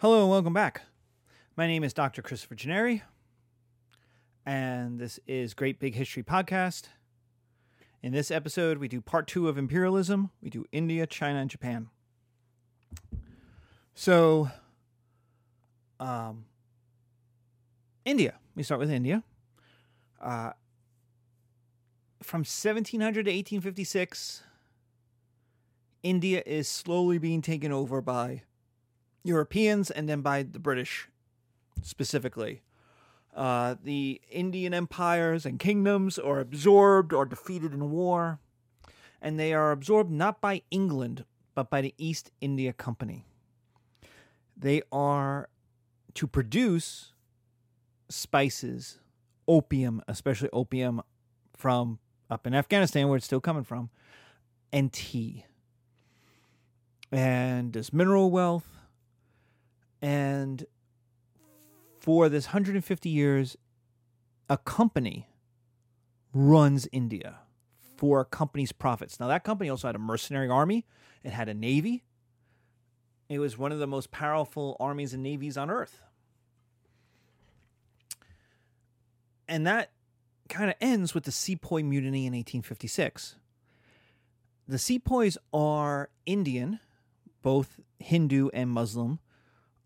Hello and welcome back. My name is Dr. Christopher Gennari, and this is Great Big History Podcast. In this episode, we do part two of imperialism. We do India, China, and Japan. So, um, India. We start with India. Uh, from 1700 to 1856, India is slowly being taken over by Europeans and then by the British specifically. Uh, the Indian empires and kingdoms are absorbed or defeated in war, and they are absorbed not by England, but by the East India Company. They are to produce spices, opium, especially opium from up in Afghanistan, where it's still coming from, and tea. And there's mineral wealth, and for this 150 years, a company runs India for a company's profits. Now, that company also had a mercenary army, it had a navy. It was one of the most powerful armies and navies on earth. And that kind of ends with the Sepoy Mutiny in 1856. The Sepoys are Indian, both Hindu and Muslim,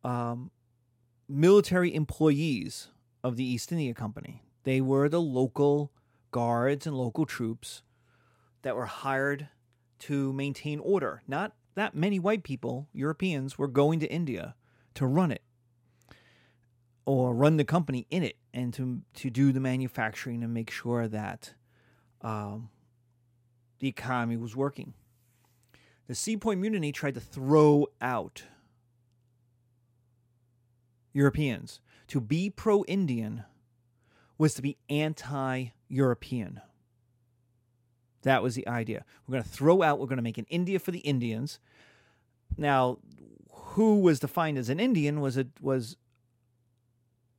um, military employees of the East India Company. They were the local guards and local troops that were hired to maintain order. Not that many white people, Europeans, were going to India to run it or run the company in it and to, to do the manufacturing and make sure that um, the economy was working. The Sepoy Mutiny tried to throw out Europeans. To be pro Indian was to be anti European. That was the idea. We're going to throw out, we're going to make an India for the Indians. Now, who was defined as an Indian was a, was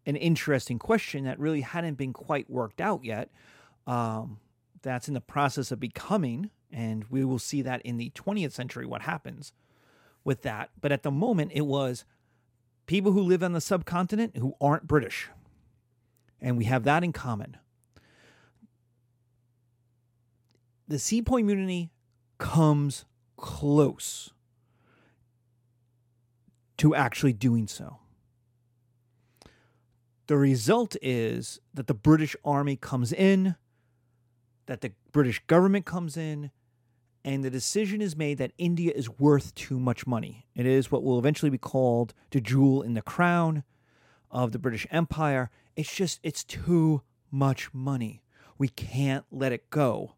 an interesting question that really hadn't been quite worked out yet. Um, that's in the process of becoming, and we will see that in the 20th century what happens with that. But at the moment, it was people who live on the subcontinent who aren't British. And we have that in common. The Sepoy Mutiny comes close to actually doing so. The result is that the British Army comes in, that the British government comes in, and the decision is made that India is worth too much money. It is what will eventually be called the jewel in the crown of the British Empire. It's just, it's too much money. We can't let it go.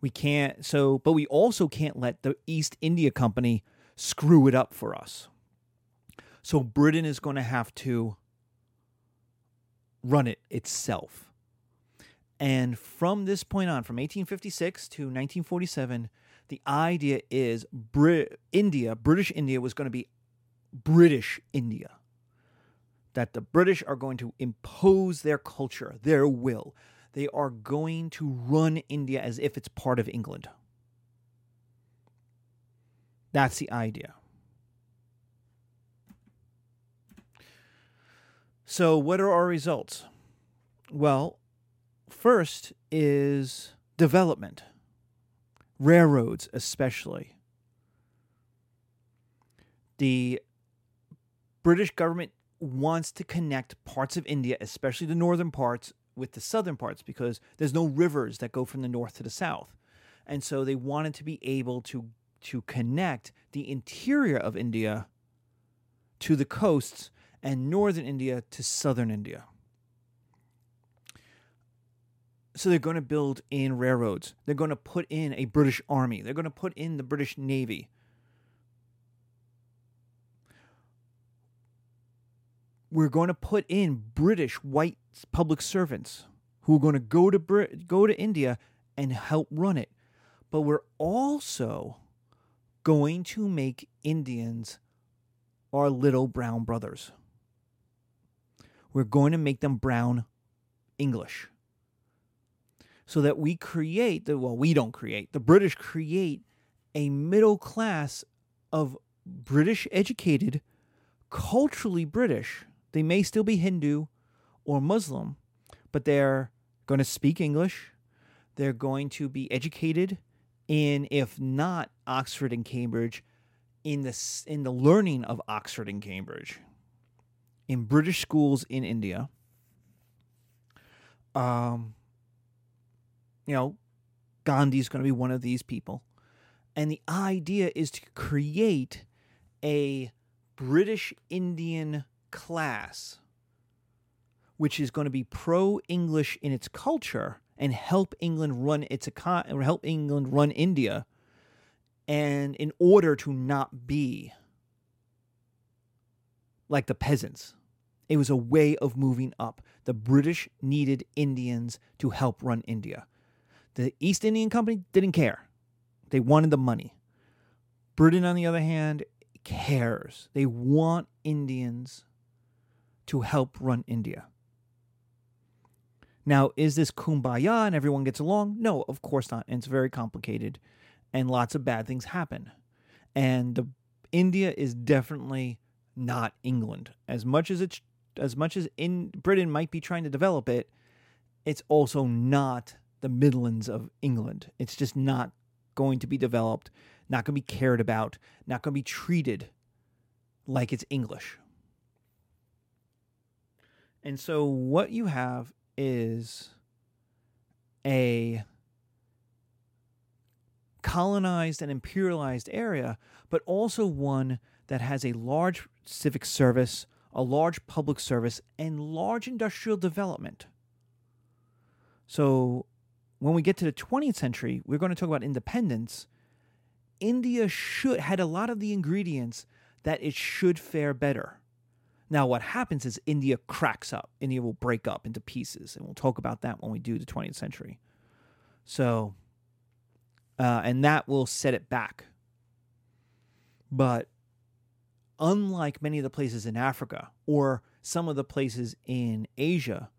We can't, so, but we also can't let the East India Company screw it up for us. So Britain is going to have to run it itself. And from this point on, from 1856 to 1947, the idea is Brit- India, British India, was going to be British India. That the British are going to impose their culture, their will. They are going to run India as if it's part of England. That's the idea. So, what are our results? Well, First is development, railroads, especially. The British government wants to connect parts of India, especially the northern parts, with the southern parts because there's no rivers that go from the north to the south. And so they wanted to be able to to connect the interior of India to the coasts and northern India to southern India. So they're going to build in railroads. They're going to put in a British army. They're going to put in the British Navy. We're going to put in British white public servants who are going to go to Brit- go to India and help run it. But we're also going to make Indians our little brown brothers. We're going to make them brown English so that we create the well we don't create the british create a middle class of british educated culturally British. They may still be Hindu or Muslim, but they're going to speak English. They're going to be educated in, if not Oxford and Cambridge, in the in the learning of Oxford and Cambridge, in British schools in India. Um, you know, Gandhi's going to be one of these people, and the idea is to create a British Indian class, which is going to be pro English in its culture and help England run its econ- help England run India, and in order to not be like the peasants. It was a way of moving up. The British needed Indians to help run India. The East Indian Company didn't care. They wanted the money. Britain, on the other hand, cares. They want Indians to help run India. Now, is this kumbaya and everyone gets along? No, of course not. And it's very complicated and lots of bad things happen. And the, India is definitely not England. As much as it's as much as in Britain might be trying to develop it, it's also not the Midlands of England. It's just not going to be developed, not going to be cared about, not going to be treated like it's English. And so what you have is a colonized and imperialized area, but also one that has a large civic service, a large public service, and large industrial development. So, when we get to the 20th century, we're going to talk about independence. India should had a lot of the ingredients that it should fare better. Now, what happens is India cracks up. India will break up into pieces, and we'll talk about that when we do the 20th century. So, uh, and that will set it back. But unlike many of the places in Africa or some of the places in Asia,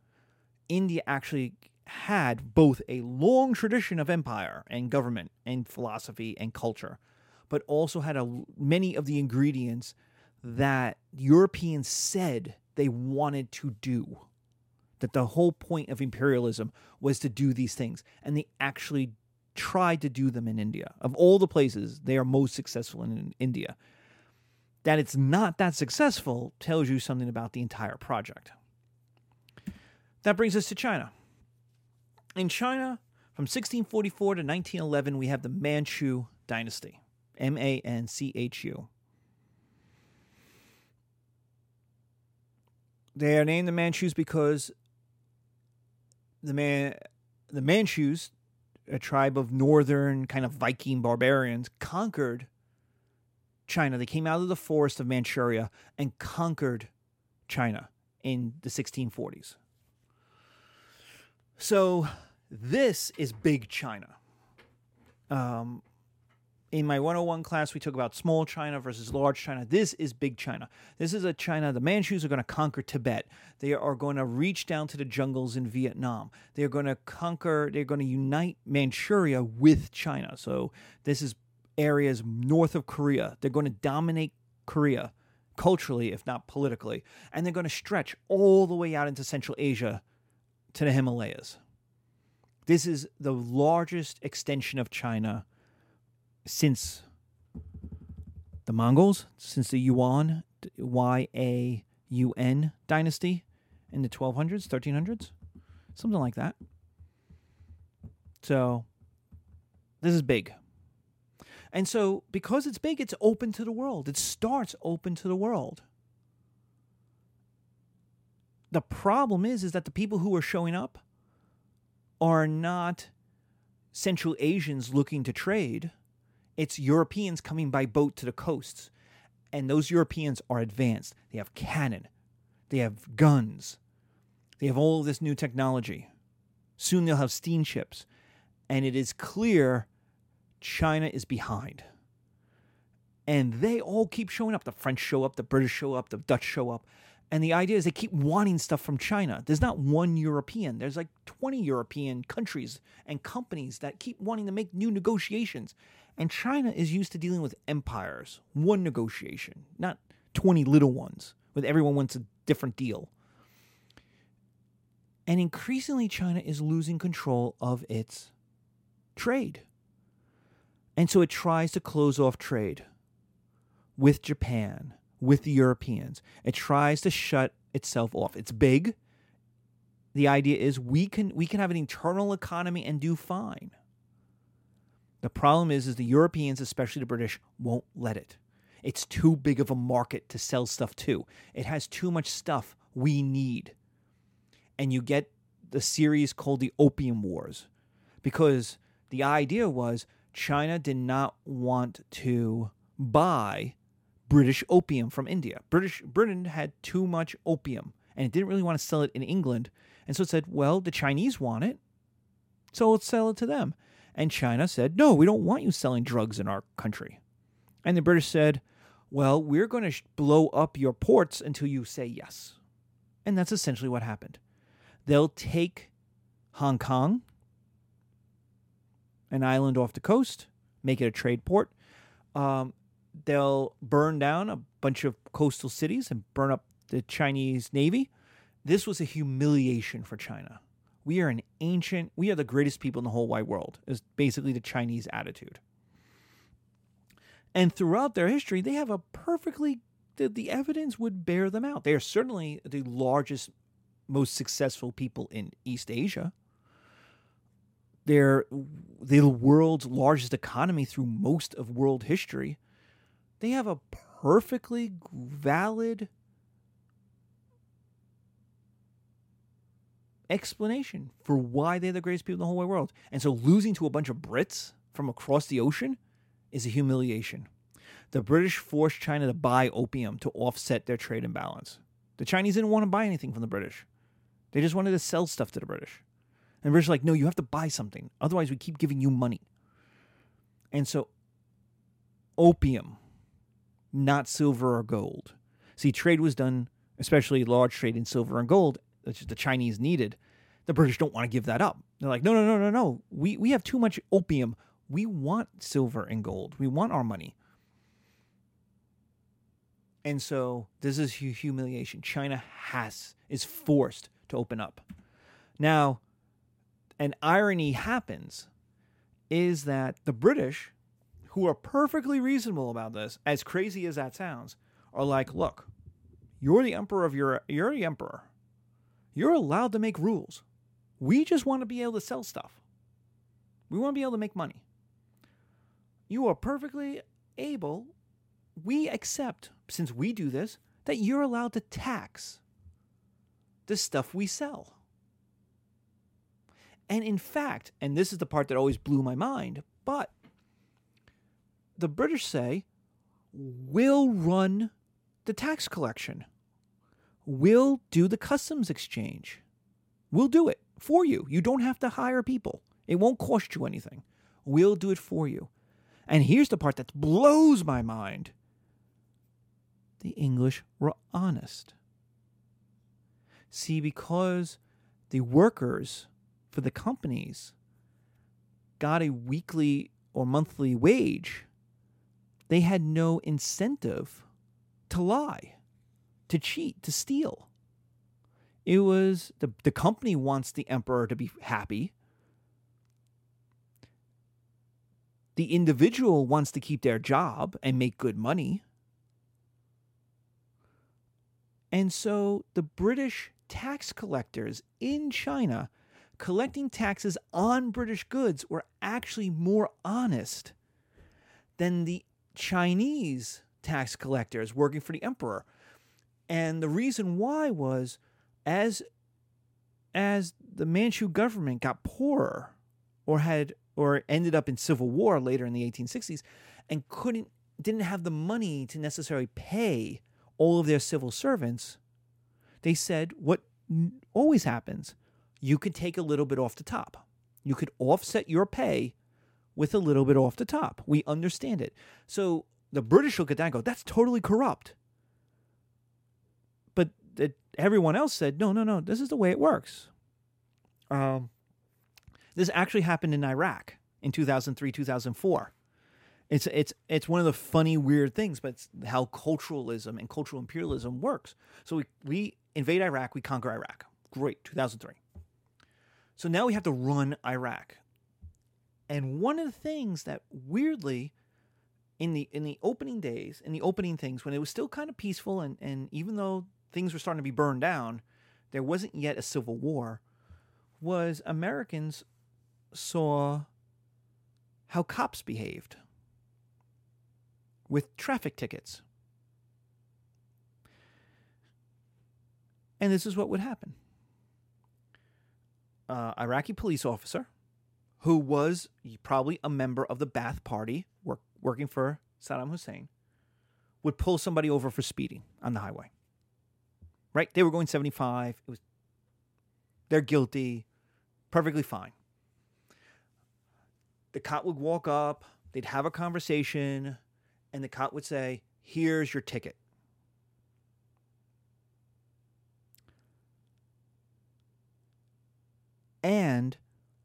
India actually had both a long tradition of empire and government and philosophy and culture, but also had a, many of the ingredients that Europeans said they wanted to do. That the whole point of imperialism was to do these things, and they actually tried to do them in India. Of all the places, they are most successful in, in India. That it's not that successful tells you something about the entire project. That brings us to China. In China, from 1644 to 1911, we have the Manchu dynasty. M A N C H U. They are named the Manchus because the man, the Manchus, a tribe of northern kind of Viking barbarians, conquered China. They came out of the forest of Manchuria and conquered China in the 1640s. So this is big China. Um, in my 101 class, we talk about small China versus large China. This is big China. This is a China. The Manchus are going to conquer Tibet. They are going to reach down to the jungles in Vietnam. They're going to conquer, they're going to unite Manchuria with China. So this is areas north of Korea. They're going to dominate Korea culturally, if not politically. And they're going to stretch all the way out into Central Asia to the Himalayas. This is the largest extension of China since the Mongols, since the Yuan, Y A U N dynasty in the 1200s, 1300s, something like that. So this is big. And so because it's big, it's open to the world. It starts open to the world. The problem is is that the people who are showing up are not Central Asians looking to trade it's Europeans coming by boat to the coasts. And those Europeans are advanced. They have cannon, they have guns, they have all this new technology. Soon they'll have steamships. And it is clear China is behind. And they all keep showing up. The French show up, the British show up, the Dutch show up. And the idea is they keep wanting stuff from China. There's not one European, there's like 20 European countries and companies that keep wanting to make new negotiations. And China is used to dealing with empires, one negotiation, not 20 little ones, with everyone wants a different deal. And increasingly, China is losing control of its trade. And so it tries to close off trade with Japan, with the Europeans. It tries to shut itself off. It's big. The idea is we can we can have an internal economy and do fine. The problem is is the Europeans, especially the British, won't let it. It's too big of a market to sell stuff to. It has too much stuff we need. And you get the series called the Opium Wars because the idea was China did not want to buy British opium from India. British Britain had too much opium and it didn't really want to sell it in England. And so it said, well, the Chinese want it. So let's sell it to them. And China said, no, we don't want you selling drugs in our country. And the British said, well, we're going to sh- blow up your ports until you say yes. And that's essentially what happened. They'll take Hong Kong, an island off the coast, make it a trade port. Um, they'll burn down a bunch of coastal cities and burn up the Chinese Navy. This was a humiliation for China. We are an ancient, we are the greatest people in the whole wide world, is basically the Chinese attitude. And throughout their history, they have a perfectly, the, the evidence would bear them out. They are certainly the largest, most successful people in East Asia. They're the world's largest economy through most of world history. They have a perfectly valid explanation for why they're the greatest people in the whole wide world. And so losing to a bunch of Brits from across the ocean is a humiliation. The British forced China to buy opium to offset their trade imbalance. The Chinese didn't want to buy anything from the British. They just wanted to sell stuff to the British. And the British like, no, you have to buy something. Otherwise, we keep giving you money. And so, opium, not silver or gold. See, trade was done, especially large trade in silver and gold, which the Chinese needed. The British don't want to give that up. They're like, no, no, no, no, no. We, we have too much opium. We want silver and gold. We want our money. And so this is humiliation. China has, is forced to open up. Now, an irony happens is that the British, who are perfectly reasonable about this, as crazy as that sounds, are like, look, you're the emperor of your you're the emperor. You're allowed to make rules. We just want to be able to sell stuff. We want to be able to make money. You are perfectly able, we accept, since we do this, that you're allowed to tax the stuff we sell. And in fact, and this is the part that always blew my mind, but the British say, we'll run the tax collection. We'll do the customs exchange. We'll do it for you. You don't have to hire people, it won't cost you anything. We'll do it for you. And here's the part that blows my mind the English were honest. See, because the workers for the companies got a weekly or monthly wage, they had no incentive to lie, to cheat, to steal. It was the, the company wants the emperor to be happy. The individual wants to keep their job and make good money. And so the British tax collectors in China collecting taxes on British goods were actually more honest than the Chinese tax collectors working for the emperor. And the reason why was as as the Manchu government got poorer or had or ended up in civil war later in the 1860s and couldn't didn't have the money to necessarily pay all of their civil servants, they said what always happens you could take a little bit off the top. You could offset your pay with a little bit off the top. We understand it. So the British look at that and go, that's totally corrupt. But the, everyone else said, no, no, no, this is the way it works. Um, this actually happened in Iraq in 2003, 2004. It's it's it's one of the funny weird things, but it's how culturalism and cultural imperialism works. So we we invade Iraq, we conquer Iraq. Great, 2003. So now we have to run Iraq. And one of the things that weirdly in the in the opening days, in the opening things when it was still kind of peaceful and and even though things were starting to be burned down, there wasn't yet a civil war, was Americans saw how cops behaved with traffic tickets. And this is what would happen. Uh, Iraqi police officer, who was probably a member of the Ba'ath Party, work, working for Saddam Hussein, would pull somebody over for speeding on the highway. Right? They were going 75. It was they're guilty, perfectly fine. The cop would walk up, they'd have a conversation, and the cop would say, Here's your ticket. And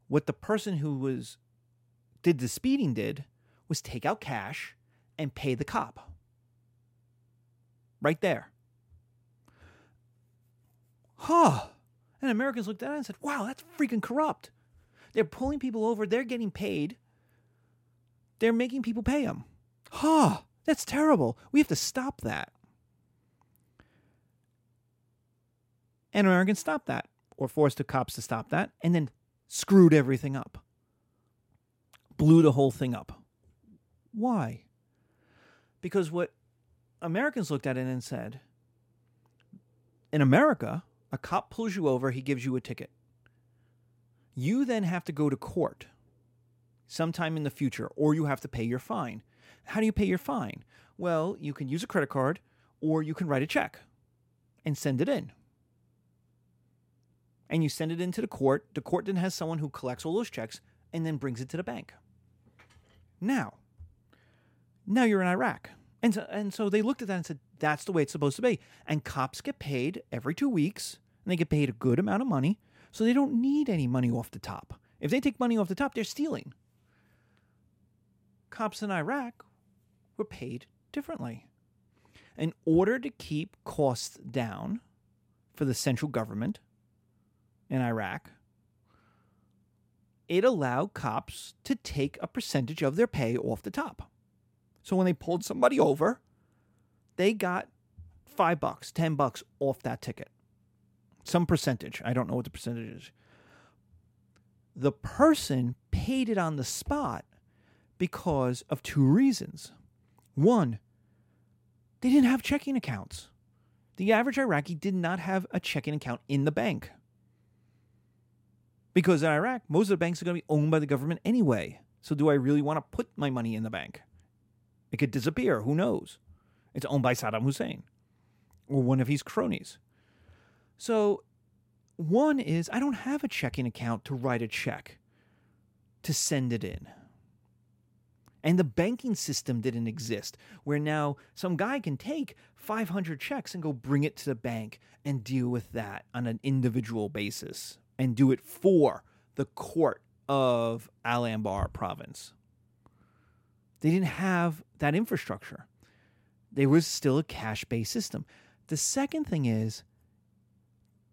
what the person who was did the speeding did was take out cash and pay the cop. Right there. Huh. And Americans looked at it and said, wow, that's freaking corrupt. They're pulling people over, they're getting paid, they're making people pay them. Huh, that's terrible. We have to stop that. And Americans stopped that, or forced the cops to stop that, and then screwed everything up. Blew the whole thing up. Why? Because what Americans looked at it and said, in America, a cop pulls you over, he gives you a ticket. You then have to go to court sometime in the future, or you have to pay your fine. How do you pay your fine? Well, you can use a credit card, or you can write a check and send it in. And you send it into the court. The court then has someone who collects all those checks and then brings it to the bank. Now, now you're in Iraq. And so, and so they looked at that and said, that's the way it's supposed to be. And cops get paid every two weeks, and they get paid a good amount of money, so they don't need any money off the top. If they take money off the top, they're stealing. Cops in Iraq were paid differently. In order to keep costs down for the central government in Iraq, it allowed cops to take a percentage of their pay off the top. So when they pulled somebody over, they got five bucks, ten bucks off that ticket. Some percentage. I don't know what the percentage is. The person paid it on the spot because of two reasons. One, they didn't have checking accounts. The average Iraqi did not have a checking account in the bank. Because in Iraq, most of the banks are going to be owned by the government anyway. So, do I really want to put my money in the bank? It could disappear. Who knows? It's owned by Saddam Hussein or one of his cronies. So, one is I don't have a checking account to write a check to send it in. And the banking system didn't exist, where now some guy can take 500 checks and go bring it to the bank and deal with that on an individual basis and do it for the court of Al Anbar province. They didn't have that infrastructure. There was still a cash based system. The second thing is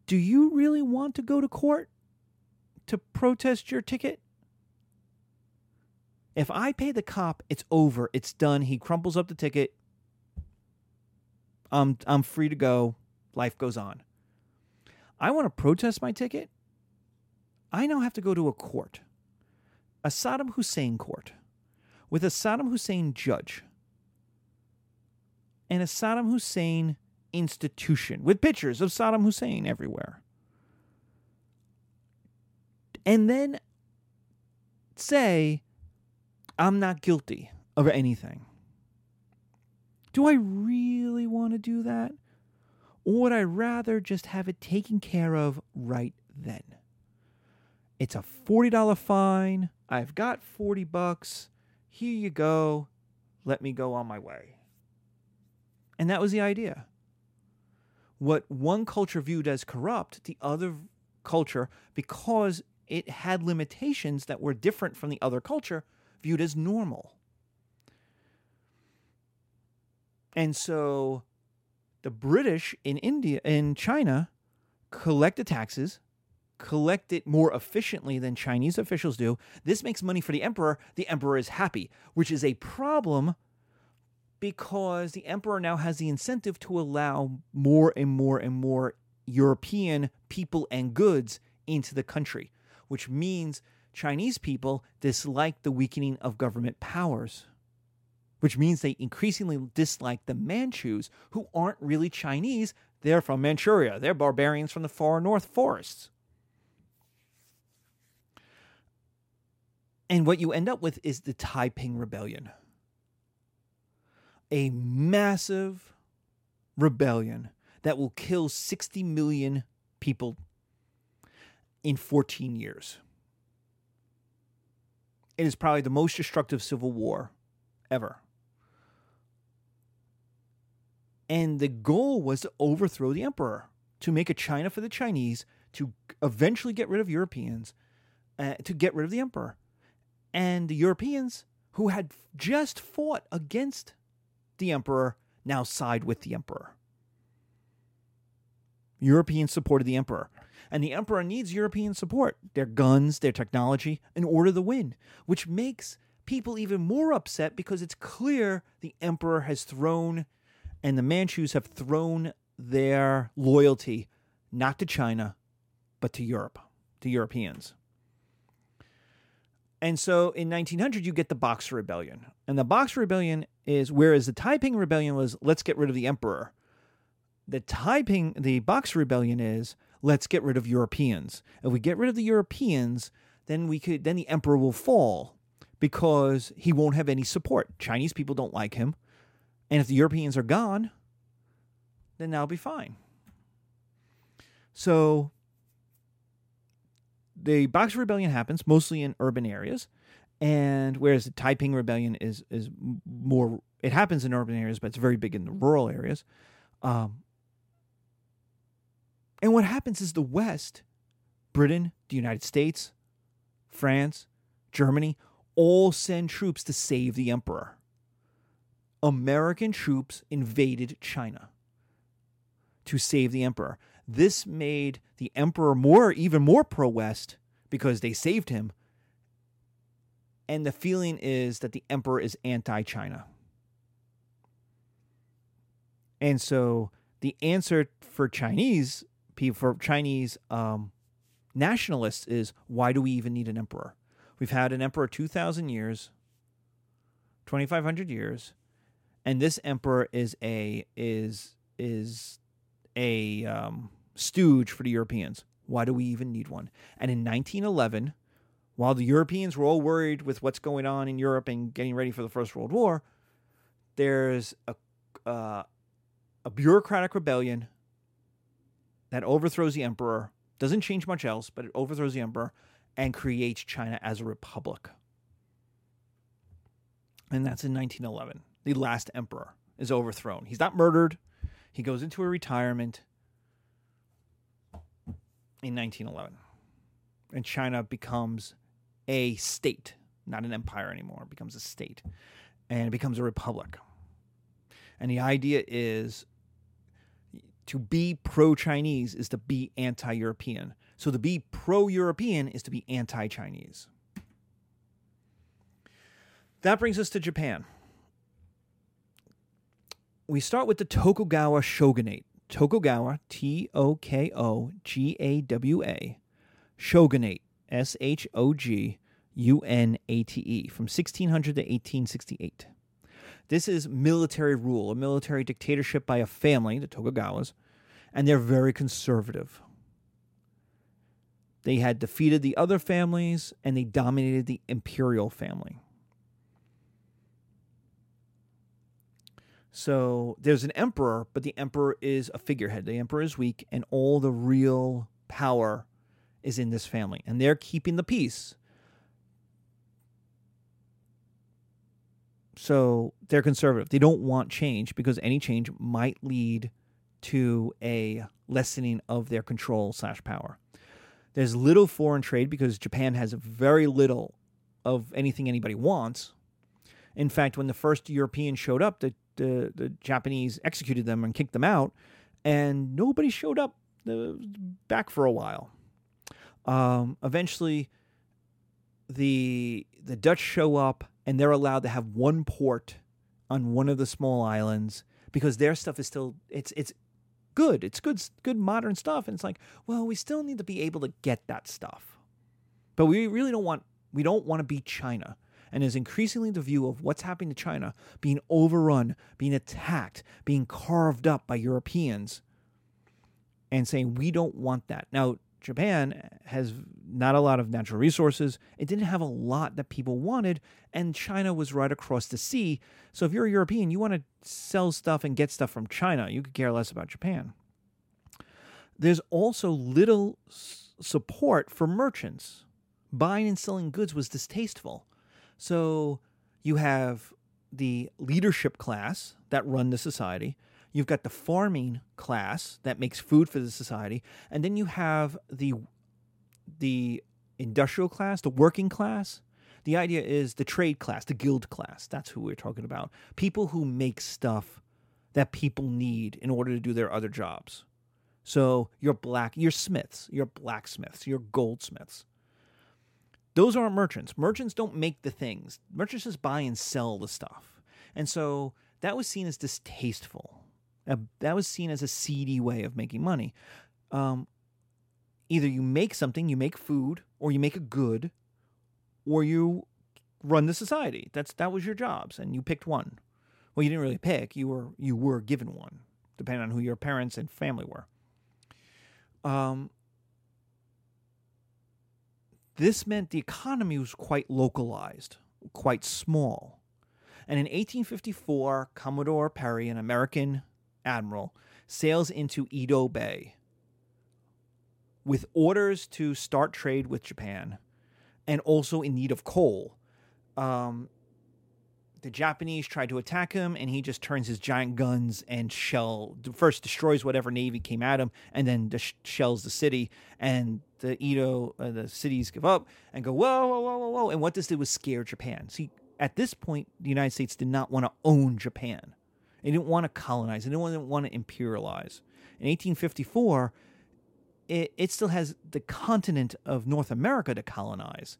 do you really want to go to court to protest your ticket? If I pay the cop, it's over. It's done. He crumples up the ticket. I'm I'm free to go. Life goes on. I want to protest my ticket. I now have to go to a court. A Saddam Hussein court with a Saddam Hussein judge and a Saddam Hussein institution with pictures of Saddam Hussein everywhere. And then say I'm not guilty of anything. Do I really want to do that? Or would I rather just have it taken care of right then? It's a $40 fine. I've got 40 bucks. Here you go. Let me go on my way. And that was the idea. What one culture viewed as corrupt, the other culture, because it had limitations that were different from the other culture, viewed as normal. And so the British in India in China collect the taxes, collect it more efficiently than Chinese officials do. This makes money for the emperor. The emperor is happy, which is a problem because the emperor now has the incentive to allow more and more and more European people and goods into the country, which means Chinese people dislike the weakening of government powers, which means they increasingly dislike the Manchus, who aren't really Chinese. They're from Manchuria, they're barbarians from the far north forests. And what you end up with is the Taiping Rebellion a massive rebellion that will kill 60 million people in 14 years. It is probably the most destructive civil war ever. And the goal was to overthrow the emperor, to make a China for the Chinese, to eventually get rid of Europeans, uh, to get rid of the emperor. And the Europeans, who had just fought against the emperor, now side with the emperor. Europeans supported the emperor. And the emperor needs European support, their guns, their technology, in order to win, which makes people even more upset because it's clear the emperor has thrown and the Manchus have thrown their loyalty not to China, but to Europe, to Europeans. And so in 1900, you get the Boxer Rebellion. And the Boxer Rebellion is whereas the Taiping Rebellion was let's get rid of the emperor, the Taiping, the Boxer Rebellion is let's get rid of Europeans. If we get rid of the Europeans, then we could then the emperor will fall because he won't have any support. Chinese people don't like him. And if the Europeans are gone, then that'll be fine. So the Boxer Rebellion happens mostly in urban areas, and whereas the Taiping Rebellion is is more, it happens in urban areas, but it's very big in the rural areas. Um, and what happens is the West, Britain, the United States, France, Germany, all send troops to save the emperor. American troops invaded China to save the emperor. This made the emperor more, even more pro West because they saved him. And the feeling is that the emperor is anti China. And so the answer for Chinese people, for Chinese um, nationalists, is why do we even need an emperor? We've had an emperor 2,000 years, 2,500 years, and this emperor is a is is a um, stooge for the Europeans. Why do we even need one? And in 1911, while the Europeans were all worried with what's going on in Europe and getting ready for the First World War, there's a uh, a bureaucratic rebellion that overthrows the emperor. Doesn't change much else, but it overthrows the emperor and creates China as a republic. And that's in 1911. The last emperor is overthrown. He's not murdered. He goes into a retirement in 1911. And China becomes a state, not an empire anymore. It becomes a state and it becomes a republic. And the idea is to be pro Chinese is to be anti European. So to be pro European is to be anti Chinese. That brings us to Japan. We start with the Tokugawa shogunate. Tokugawa, T O K O G A W A, shogunate, S H O G U N A T E, from 1600 to 1868. This is military rule, a military dictatorship by a family, the Tokugawas, and they're very conservative. They had defeated the other families and they dominated the imperial family. So there's an emperor, but the emperor is a figurehead. The emperor is weak, and all the real power is in this family. And they're keeping the peace. So they're conservative. They don't want change because any change might lead to a lessening of their control slash power. There's little foreign trade because Japan has very little of anything anybody wants. In fact, when the first Europeans showed up, the the the Japanese executed them and kicked them out, and nobody showed up uh, back for a while. Um, eventually, the the Dutch show up and they're allowed to have one port on one of the small islands because their stuff is still it's it's good. It's good good modern stuff and it's like, well, we still need to be able to get that stuff. But we really don't want we don't want to be China. And is increasingly the view of what's happening to China being overrun, being attacked, being carved up by Europeans, and saying we don't want that. Now, Japan has not a lot of natural resources. It didn't have a lot that people wanted, and China was right across the sea. So if you're a European, you want to sell stuff and get stuff from China. You could care less about Japan. There's also little support for merchants. Buying and selling goods was distasteful. So you have the leadership class that run the society, You've got the farming class that makes food for the society, and then you have the the industrial class, the working class. The idea is the trade class, the guild class. That's who we're talking about. People who make stuff that people need in order to do their other jobs. So you're black, you're smiths, you're blacksmiths, you're goldsmiths. Those aren't merchants. Merchants don't make the things. Merchants just buy and sell the stuff. And so that was seen as distasteful that was seen as a seedy way of making money. Um, either you make something, you make food, or you make a good, or you run the society. That's that was your jobs, and you picked one. Well, you didn't really pick; you were you were given one, depending on who your parents and family were. Um, this meant the economy was quite localized, quite small. And in 1854, Commodore Perry, an American admiral, sails into Edo Bay with orders to start trade with Japan and also in need of coal. Um, the Japanese try to attack him, and he just turns his giant guns and shell first destroys whatever navy came at him, and then shells the city. And the Edo, uh, the cities give up and go whoa, whoa, whoa, whoa, whoa. And what this did was scare Japan. See, at this point, the United States did not want to own Japan. They didn't want to colonize. They didn't want to imperialize. In 1854, it, it still has the continent of North America to colonize.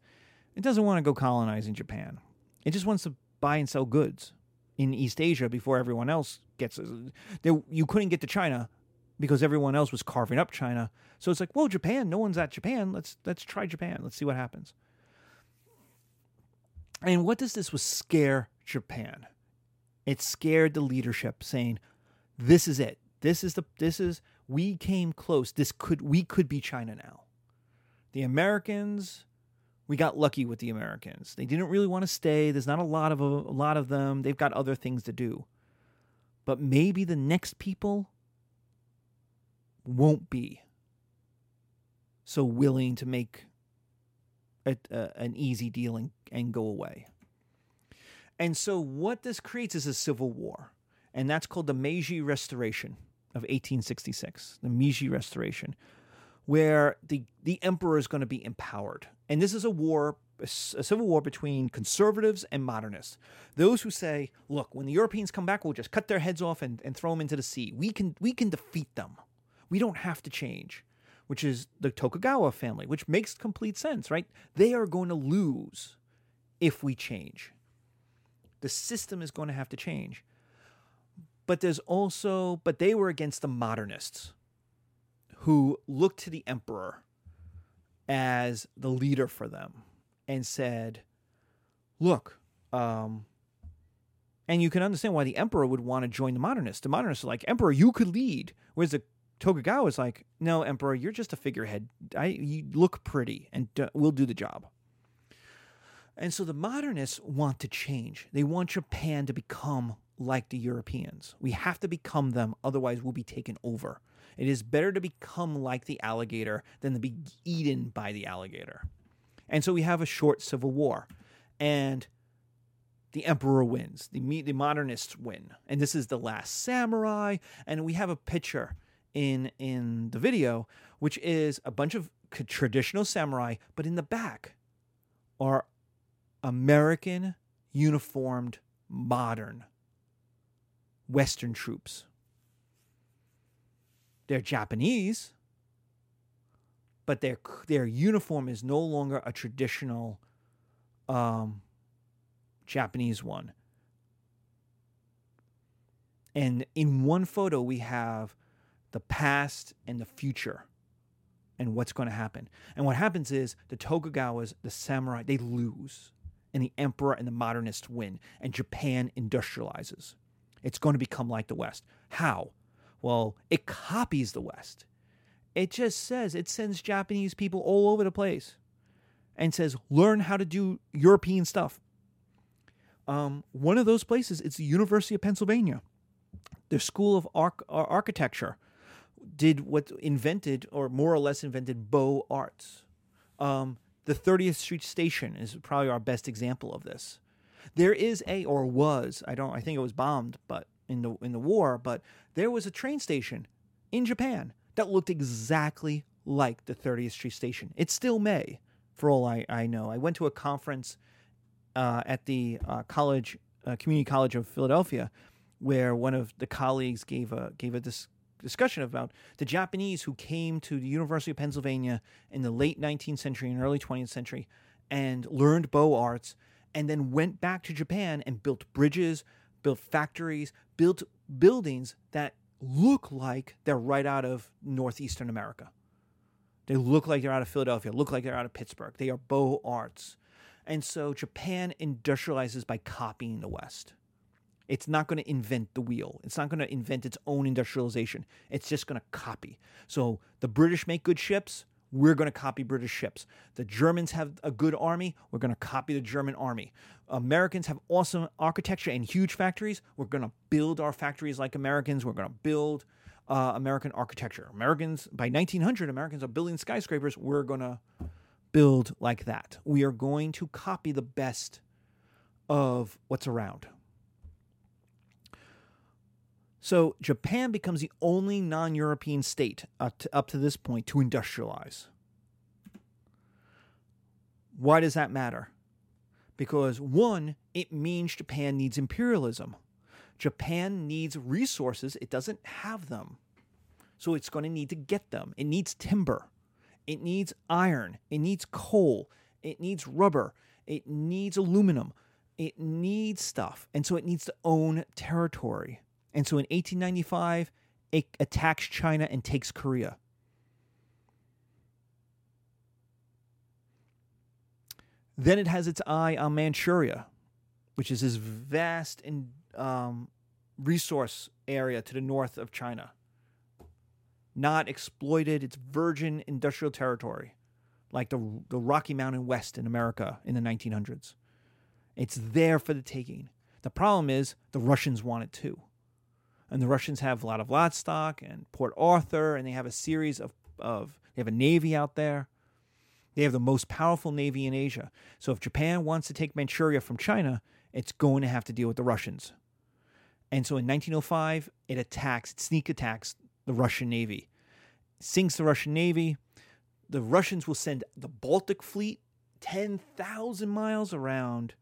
It doesn't want to go colonizing Japan. It just wants to buy and sell goods in East Asia before everyone else gets. There, you couldn't get to China because everyone else was carving up China. So it's like, well, Japan. No one's at Japan. Let's let's try Japan. Let's see what happens. And what does this was scare Japan? It scared the leadership, saying, "This is it. This is the. This is. We came close. This could. We could be China now." The Americans, we got lucky with the Americans. They didn't really want to stay. There's not a lot of a, a lot of them. They've got other things to do. But maybe the next people won't be so willing to make a, a, an easy deal and, and go away. And so, what this creates is a civil war, and that's called the Meiji Restoration of 1866, the Meiji Restoration, where the, the emperor is going to be empowered. And this is a war, a civil war between conservatives and modernists. Those who say, look, when the Europeans come back, we'll just cut their heads off and, and throw them into the sea. We can, we can defeat them. We don't have to change, which is the Tokugawa family, which makes complete sense, right? They are going to lose if we change. The system is going to have to change. But there's also, but they were against the modernists who looked to the emperor as the leader for them and said, look, um, and you can understand why the emperor would want to join the modernists. The modernists are like, Emperor, you could lead. Whereas the Tokugawa is like, no, Emperor, you're just a figurehead. I, you look pretty and we'll do the job. And so the modernists want to change. They want Japan to become like the Europeans. We have to become them, otherwise, we'll be taken over. It is better to become like the alligator than to be eaten by the alligator. And so we have a short civil war. And the emperor wins. The, the modernists win. And this is the last samurai. And we have a picture in in the video, which is a bunch of traditional samurai, but in the back are American uniformed modern Western troops. They're Japanese, but their their uniform is no longer a traditional um, Japanese one. And in one photo, we have the past and the future and what's going to happen. And what happens is the Tokugawas, the samurai, they lose, and the emperor and the modernists win, and Japan industrializes. It's going to become like the West. How? Well, it copies the West. It just says, it sends Japanese people all over the place and says, learn how to do European stuff. Um, one of those places is the University of Pennsylvania. Their School of Arch- Architecture did what invented, or more or less invented, Beaux Arts. Um, the 30th Street Station is probably our best example of this. There is a, or was, I don't, I think it was bombed, but in the in the war, but there was a train station in Japan that looked exactly like the 30th Street Station. It still may, for all I, I know. I went to a conference uh, at the uh, college, uh, community college of Philadelphia, where one of the colleagues gave a gave a dis- discussion about the Japanese who came to the University of Pennsylvania in the late 19th century and early 20th century and learned Beaux Arts and then went back to Japan and built bridges, built factories, built buildings that look like they're right out of northeastern America. They look like they're out of Philadelphia, look like they're out of Pittsburgh. They are Beaux Arts. And so Japan industrializes by copying the West. It's not going to invent the wheel. It's not going to invent its own industrialization. It's just going to copy. So the British make good ships. We're going to copy British ships. The Germans have a good army. We're going to copy the German army. Americans have awesome architecture and huge factories. We're going to build our factories like Americans. We're going to build uh, American architecture. Americans, by 1900, Americans are building skyscrapers. We're going to build like that. We are going to copy the best of what's around. So Japan becomes the only non European state up to, up to this point to industrialize. Why does that matter? Because one, it means Japan needs imperialism. Japan needs resources, it doesn't have them. So it's going to need to get them. It needs timber, it needs iron, it needs coal, it needs rubber, it needs aluminum, it needs stuff. And so it needs to own territory. And so in 1895, it attacks China and takes Korea. Then it has its eye on Manchuria, which is this vast and um, resource area to the north of China. Not exploited, it's virgin industrial territory, like the, the Rocky Mountain West in America in the 1900s. It's there for the taking. The problem is the Russians want it too and the Russians have a lot of Vladivostok and Port Arthur, and they have a series of, of they have a navy out there. They have the most powerful navy in Asia. So if Japan wants to take Manchuria from China, it's going to have to deal with the Russians. And so in 1905, it attacks, it sneak attacks the Russian navy, sinks the Russian navy. The Russians will send the Baltic fleet 10,000 miles around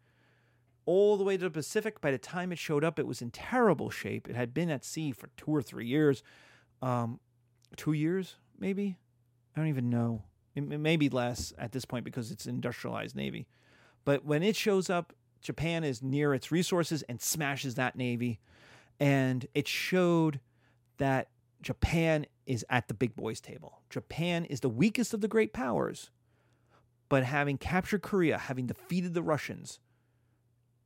all the way to the Pacific. By the time it showed up, it was in terrible shape. It had been at sea for two or three years. Um, two years, maybe? I don't even know. It, it may be less at this point because it's industrialized navy. But when it shows up, Japan is near its resources and smashes that navy. And it showed that Japan is at the big boys table. Japan is the weakest of the great powers. But having captured Korea, having defeated the Russians,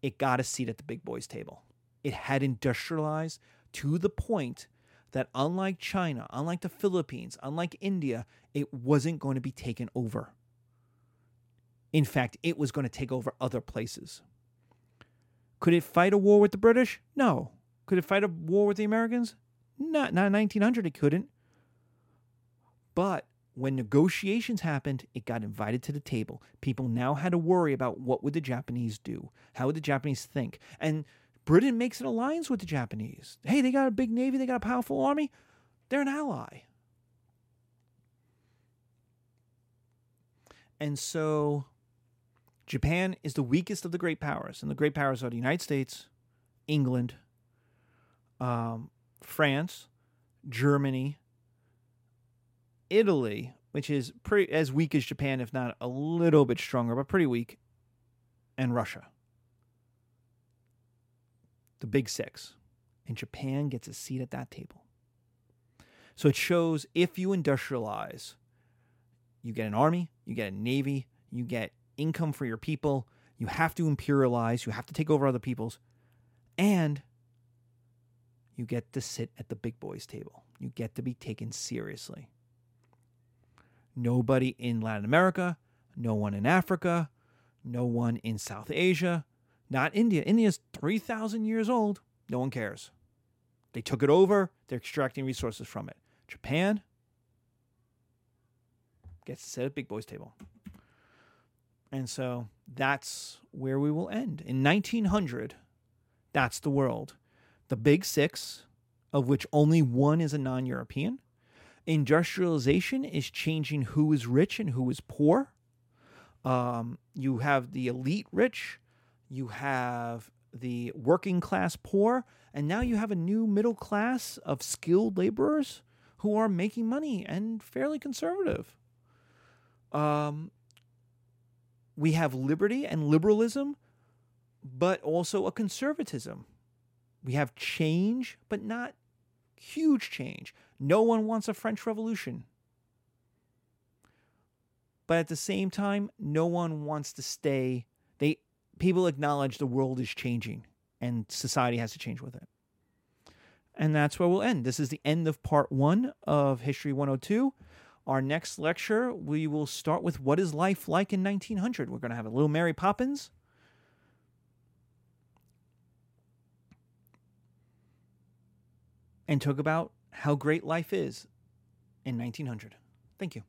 it got a seat at the big boys table. It had industrialized to the point that, unlike China, unlike the Philippines, unlike India, it wasn't going to be taken over. In fact, it was going to take over other places. Could it fight a war with the British? No. Could it fight a war with the Americans? Not, not in 1900, it couldn't. But when negotiations happened, it got invited to the table. People now had to worry about what would the Japanese do? How would the Japanese think? And Britain makes an alliance with the Japanese. Hey, they got a big navy, they got a powerful army. They're an ally. And so Japan is the weakest of the great powers. And the great powers are the United States, England, um, France, Germany, Italy, which is pretty as weak as Japan, if not a little bit stronger, but pretty weak, and Russia. The big six. And Japan gets a seat at that table. So it shows if you industrialize, you get an army, you get a navy, you get income for your people, you have to imperialize, you have to take over other people's, and you get to sit at the big boys table. You get to be taken seriously. Nobody in Latin America, no one in Africa, no one in South Asia, not India. India's 3,000 years old. No one cares. They took it over, they're extracting resources from it. Japan gets to sit at big boys table. And so that's where we will end. In 1900, that's the world. The big six, of which only one is a non European. Industrialization is changing who is rich and who is poor. Um, you have the elite rich, you have the working class poor, and now you have a new middle class of skilled laborers who are making money and fairly conservative. Um, we have liberty and liberalism, but also a conservatism. We have change, but not huge change. No one wants a French Revolution. But at the same time, no one wants to stay. They people acknowledge the world is changing and society has to change with it. And that's where we'll end. This is the end of part one of History 102. Our next lecture, we will start with what is life like in 1900. We're going to have a little Mary Poppins. And talk about how great life is in 1900. Thank you.